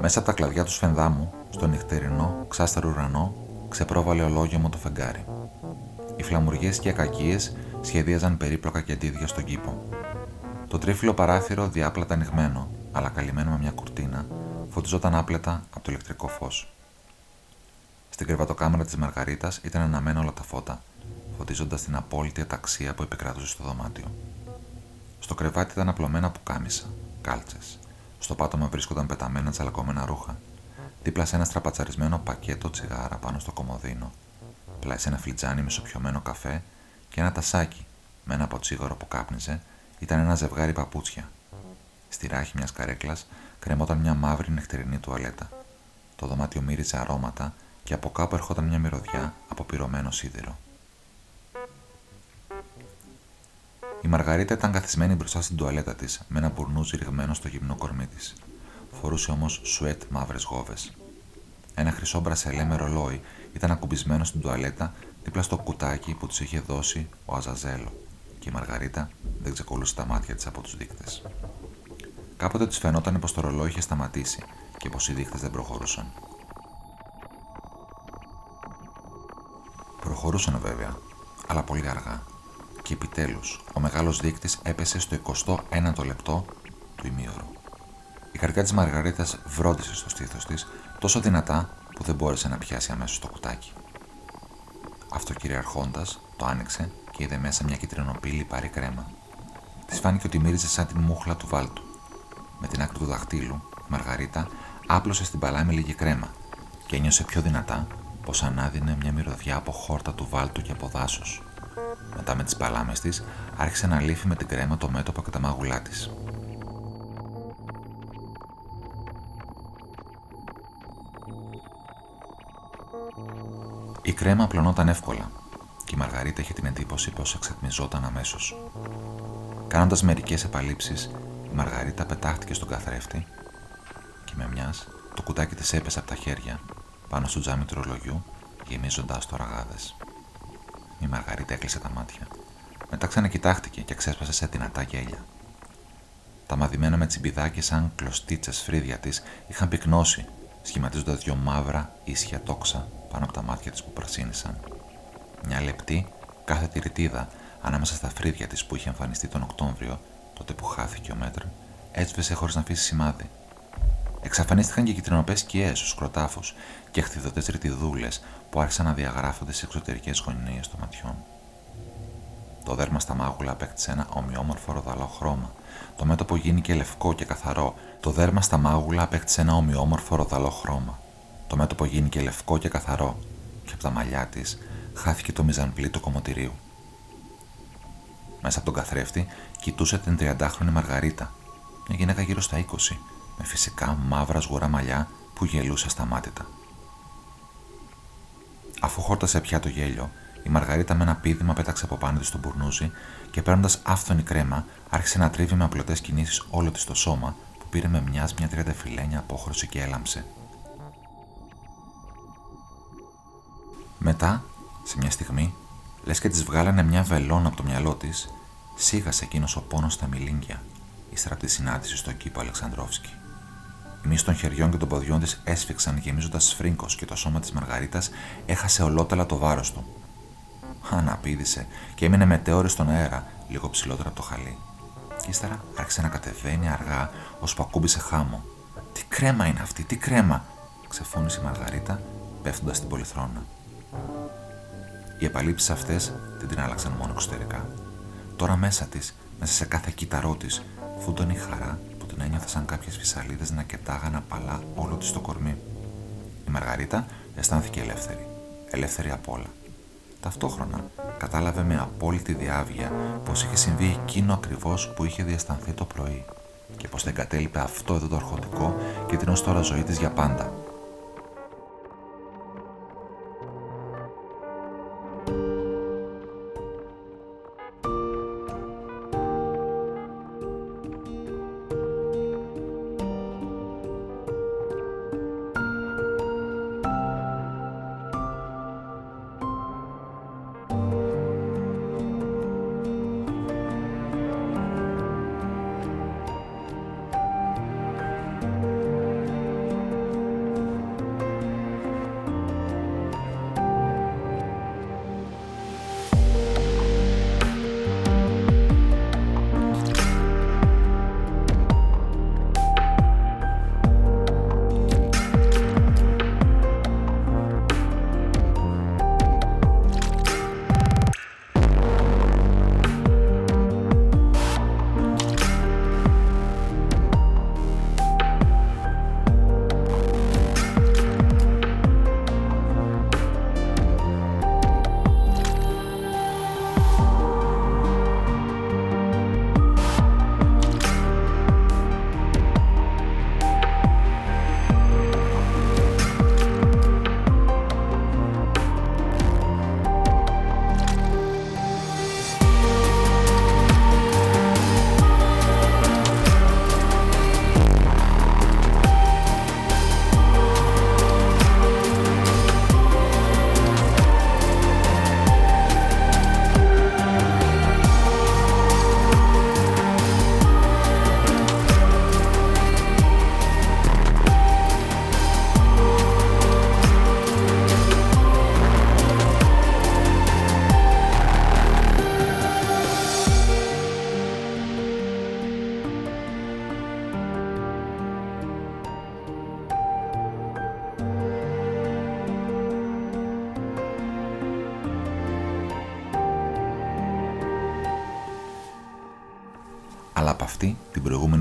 Μέσα από τα κλαδιά του σφενδάμου, στο νυχτερινό, ξάστερο ουρανό, ξεπρόβαλε ολόγεμο το φεγγάρι. Οι φλαμουριές και οι ακακίες σχεδίαζαν περίπλοκα κεντίδια στον κήπο. Το τρίφυλλο παράθυρο διάπλατα ανοιγμένο, αλλά καλυμμένο με μια κουρτίνα, φωτιζόταν άπλετα από το ηλεκτρικό φως. Στην κρεβατοκάμερα της Μαργαρίτας ήταν αναμένα όλα τα φώτα, φωτίζοντας την απόλυτη αταξία που επικράτούσε στο δωμάτιο. Στο κρεβάτι ήταν απλωμένα πουκάμισα, κάλτσες, στο πάτωμα βρίσκονταν πεταμένα τσαλακωμένα ρούχα. Δίπλα σε ένα στραπατσαρισμένο πακέτο τσιγάρα πάνω στο κομμωδίνο. Πλάι σε ένα φλιτζάνι με σοπιωμένο καφέ και ένα τασάκι με ένα ποτσίγορο που κάπνιζε ήταν ένα ζευγάρι παπούτσια. Στη ράχη μιας καρέκλας κρεμόταν μια μαύρη νυχτερινή τουαλέτα. Το δωμάτιο μύριζε αρώματα και από κάπου ερχόταν μια μυρωδιά από πυρωμένο σίδηρο. Η Μαργαρίτα ήταν καθισμένη μπροστά στην τουαλέτα της, με ένα μπουρνούζι ρηγμένο στο γυμνό κορμί της. Φορούσε όμως σουέτ μαύρες γόβες. Ένα χρυσό μπρασελέ με ρολόι ήταν ακουμπισμένο στην τουαλέτα δίπλα στο κουτάκι που τη είχε δώσει ο Αζαζέλο, και η Μαργαρίτα δεν ξεκολούσε τα μάτια της από τους δείκτες. Κάποτε τη φαινόταν πως το ρολόι είχε σταματήσει και πως οι δείκτες δεν προχωρούσαν. Προχωρούσαν βέβαια, αλλά πολύ αργά και επιτέλους ο μεγάλος δείκτης έπεσε στο 21ο λεπτό του ημίωρου. Η καρδιά της Μαργαρίτας βρόντισε στο στήθος της τόσο δυνατά που δεν μπόρεσε να πιάσει αμέσως το κουτάκι. Αυτοκυριαρχώντας, το άνοιξε και είδε μέσα μια κυτρινοπή λιπαρή κρέμα. Της φάνηκε ότι μύριζε σαν την μούχλα του βάλτου. Με την άκρη του δαχτύλου, η Μαργαρίτα άπλωσε στην παλάμη λίγη κρέμα και ένιωσε πιο δυνατά πως ανάδυνε μια μυρωδιά από χόρτα του βάλτου και από δάσος. Μετά με τις παλάμες της άρχισε να λύφει με την κρέμα το μέτωπο και τα μάγουλά της. Η κρέμα απλωνόταν εύκολα και η Μαργαρίτα είχε την εντύπωση πως εξατμιζόταν αμέσως. Κάνοντας μερικές επαλήψεις, η Μαργαρίτα πετάχτηκε στον καθρέφτη και με μιας το κουτάκι της έπεσε από τα χέρια πάνω στο τζάμι του ρολογιού γεμίζοντας το ραγάδες. Η Μαργαρίτα έκλεισε τα μάτια. Μετά ξανακοιτάχτηκε και ξέσπασε σε δυνατά γέλια. Τα μαδημένα με τσιμπιδάκια σαν κλωστίτσες φρύδια της είχαν πυκνώσει, σχηματίζοντας δυο μαύρα ίσια τόξα πάνω από τα μάτια της που πρασίνησαν. Μια λεπτή, κάθε ρητίδα ανάμεσα στα φρύδια της που είχε εμφανιστεί τον Οκτώβριο, τότε που χάθηκε ο μέτρο, έσβησε χωρίς να αφήσει σημάδι Εξαφανίστηκαν και κυτρινοπές σκιές στους κροτάφους και χθιδωτές ρητιδούλες που άρχισαν να διαγράφονται στι εξωτερικές γωνίες των ματιών. Το δέρμα στα μάγουλα απέκτησε ένα ομοιόμορφο ροδαλό χρώμα. Το μέτωπο γίνηκε λευκό και καθαρό. Το δέρμα στα μάγουλα απέκτησε ένα ομοιόμορφο ροδαλό χρώμα. Το μέτωπο γίνηκε λευκό και καθαρό, και από τα μαλλιά της χάθηκε το μιζανπλή κομμωτηρίου. Μέσα από τον καθρέφτη κοιτούσε την 30χρονη Μαργαρίτα, μια γυναίκα γύρω στα 20, με φυσικά μαύρα σγουρά μαλλιά που γελούσε ασταμάτητα. Αφού χόρτασε πια το γέλιο, η Μαργαρίτα με ένα πίδημα πέταξε από πάνω της στον μπουρνούζι και παίρνοντας άφθονη κρέμα, άρχισε να τρίβει με απλωτές κινήσεις όλο της το σώμα που πήρε με μιας μια τριαντεφυλένια απόχρωση και έλαμψε. Μετά, σε μια στιγμή, λες και της βγάλανε μια βελόνα από το μυαλό της, σίγασε εκείνος ο πόνος στα μιλίνγκια, ύστερα από τη συνάντηση στο κήπο Αλεξανδρόφσκι. Οι μύες των χεριών και των ποδιών της έσφιξαν γεμίζοντας σφρίνκος και το σώμα της Μαργαρίτας έχασε ολότελα το βάρος του. Αναπήδησε και έμεινε μετέωρη στον αέρα, λίγο ψηλότερα από το χαλί. Και ύστερα άρχισε να κατεβαίνει αργά, ώσπου ακούμπησε χάμο. Τι κρέμα είναι αυτή, τι κρέμα! ξεφώνησε η Μαργαρίτα, πέφτοντας στην πολυθρόνα. Οι επαλήψεις αυτές δεν την άλλαξαν μόνο εξωτερικά. Τώρα μέσα της, μέσα σε κάθε κύτταρό της, φούντωνε η χαρά που την ένιωθε σαν κάποιες φυσαλίδες να κετάγαν απαλά όλο της το κορμί. Η Μαργαρίτα αισθάνθηκε ελεύθερη. Ελεύθερη απ' όλα. Ταυτόχρονα κατάλαβε με απόλυτη διάβια πως είχε συμβεί εκείνο ακριβώς που είχε διαστανθεί το πρωί και πως δεν κατέλειπε αυτό εδώ το αρχοντικό και την ω τώρα ζωή της για πάντα.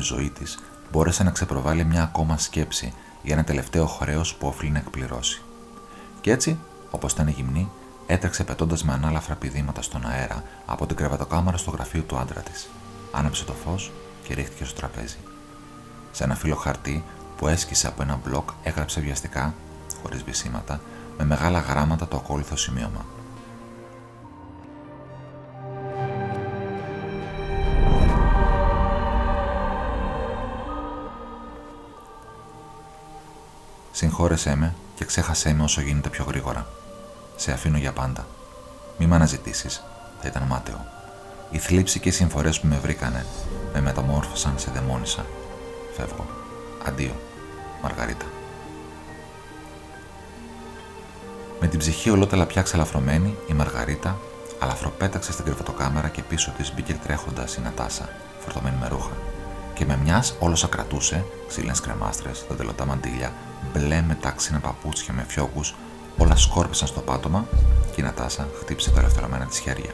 Ζωή της μπόρεσε να ξεπροβάλει μια ακόμα σκέψη για ένα τελευταίο χρέος που όφιλε να εκπληρώσει. Κι έτσι, όπως ήταν γυμνή, έτρεξε πετώντας με ανάλαφρα πηδήματα στον αέρα από την κρεβατοκάμαρα στο γραφείο του άντρα της. Άναψε το φως και ρίχτηκε στο τραπέζι. Σε ένα φύλλο χαρτί που έσκησε από ένα μπλοκ έγραψε βιαστικά, χωρίς βυσίματα, με μεγάλα γράμματα το ακόλουθο σημείωμα. Συγχώρεσέ με και ξέχασέ με όσο γίνεται πιο γρήγορα. Σε αφήνω για πάντα. Μη με αναζητήσεις, θα ήταν μάταιο. Η θλίψη και οι συμφορές που με βρήκανε με μεταμόρφωσαν σε δαιμόνισσα. Φεύγω. Αντίο. Μαργαρίτα. Με την ψυχή ολότελα πια ξελαφρωμένη, η Μαργαρίτα αλαφροπέταξε στην κρεβατοκάμερα και πίσω της μπήκε τρέχοντας η Νατάσα, φορτωμένη με ρούχα, και και με μιας όλος ακρατούσε, ξύλινες κρεμάστρες, τα τελωτά μαντήλια, μπλε με τάξινα παπούτσια με φιόκου, όλα σκόρπισαν στο πάτωμα και η Νατάσα χτύπησε τα ελευθερωμένα της χέρια.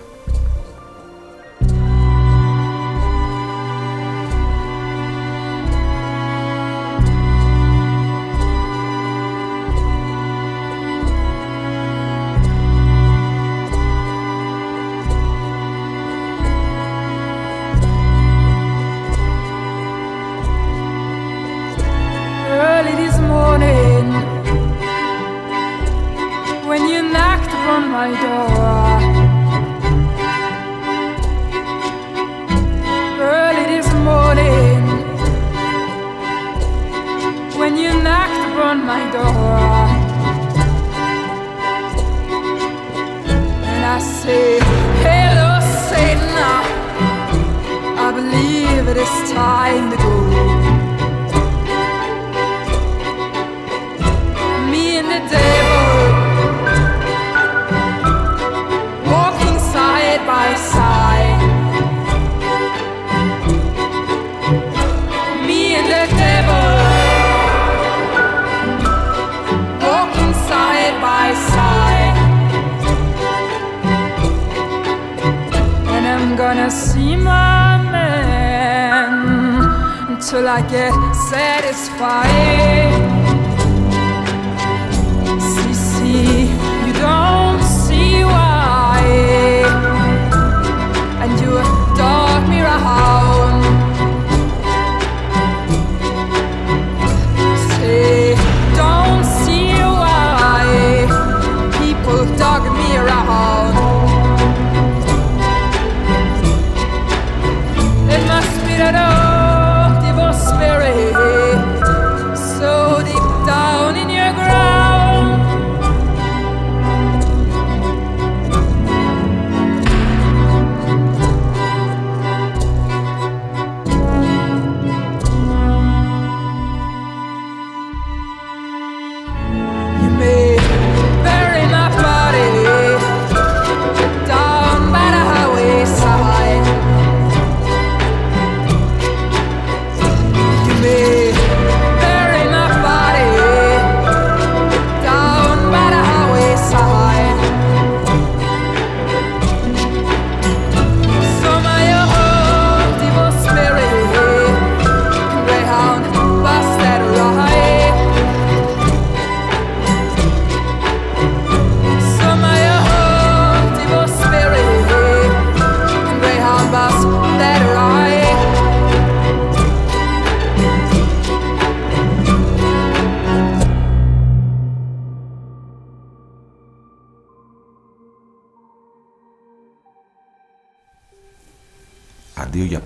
see my man until I get satisfied.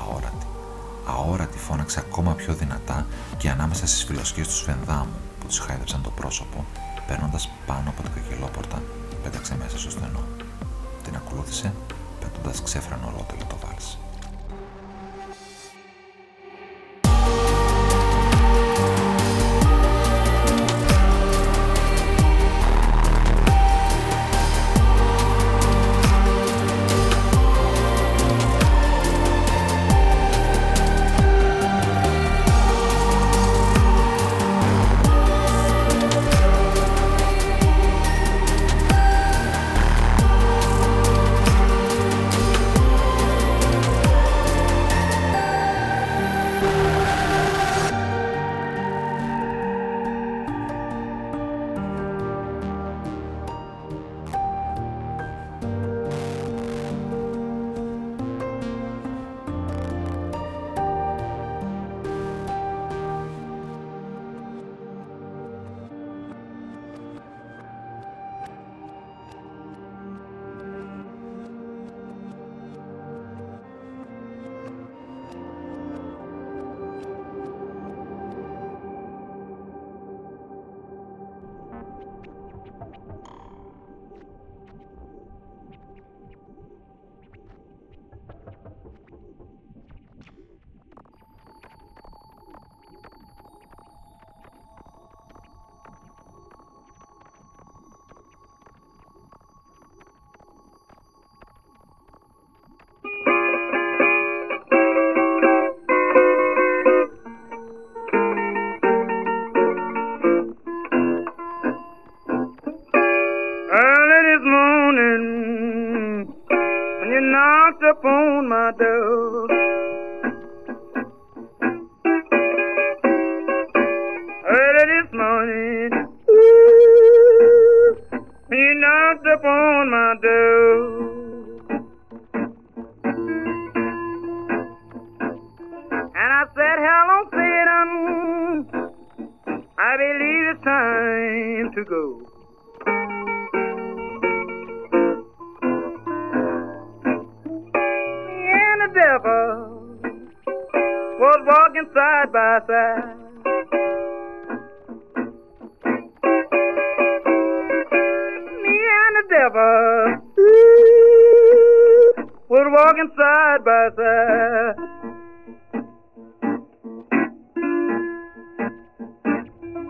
Αόρατη. Αόρατη φώναξε ακόμα πιο δυνατά και ανάμεσα στις φιλοσχέ του Σφενδάμου που τη χάιδεψαν το πρόσωπο, παίρνοντας πάνω από την κακελόπορτα, πέταξε μέσα στο στενό. Την ακολούθησε, πετώντας ξέφρανο ολότελο knocked upon my door.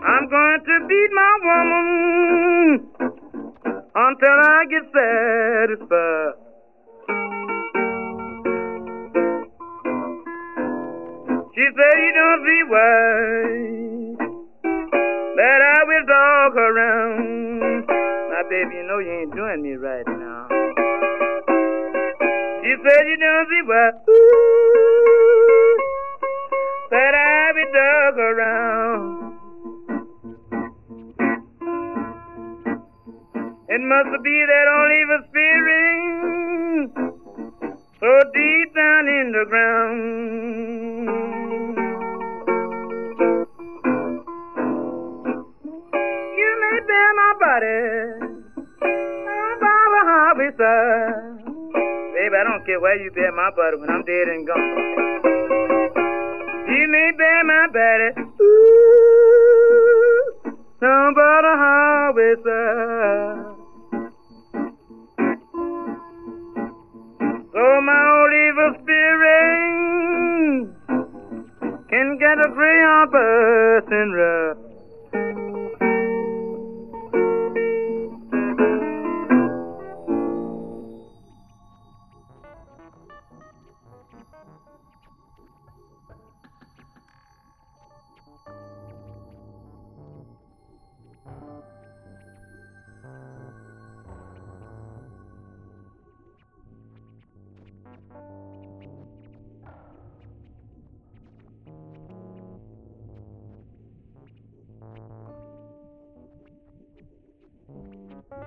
I'm going to beat my woman until I get satisfied. She said you don't see why that I will dog around. My baby, you know you ain't doing me right now. She said you don't see why It must be that old evil spirit so deep down in the ground. You may bear my body by. Baby, I don't care where you bear my body when I'm dead and gone. You may bear my body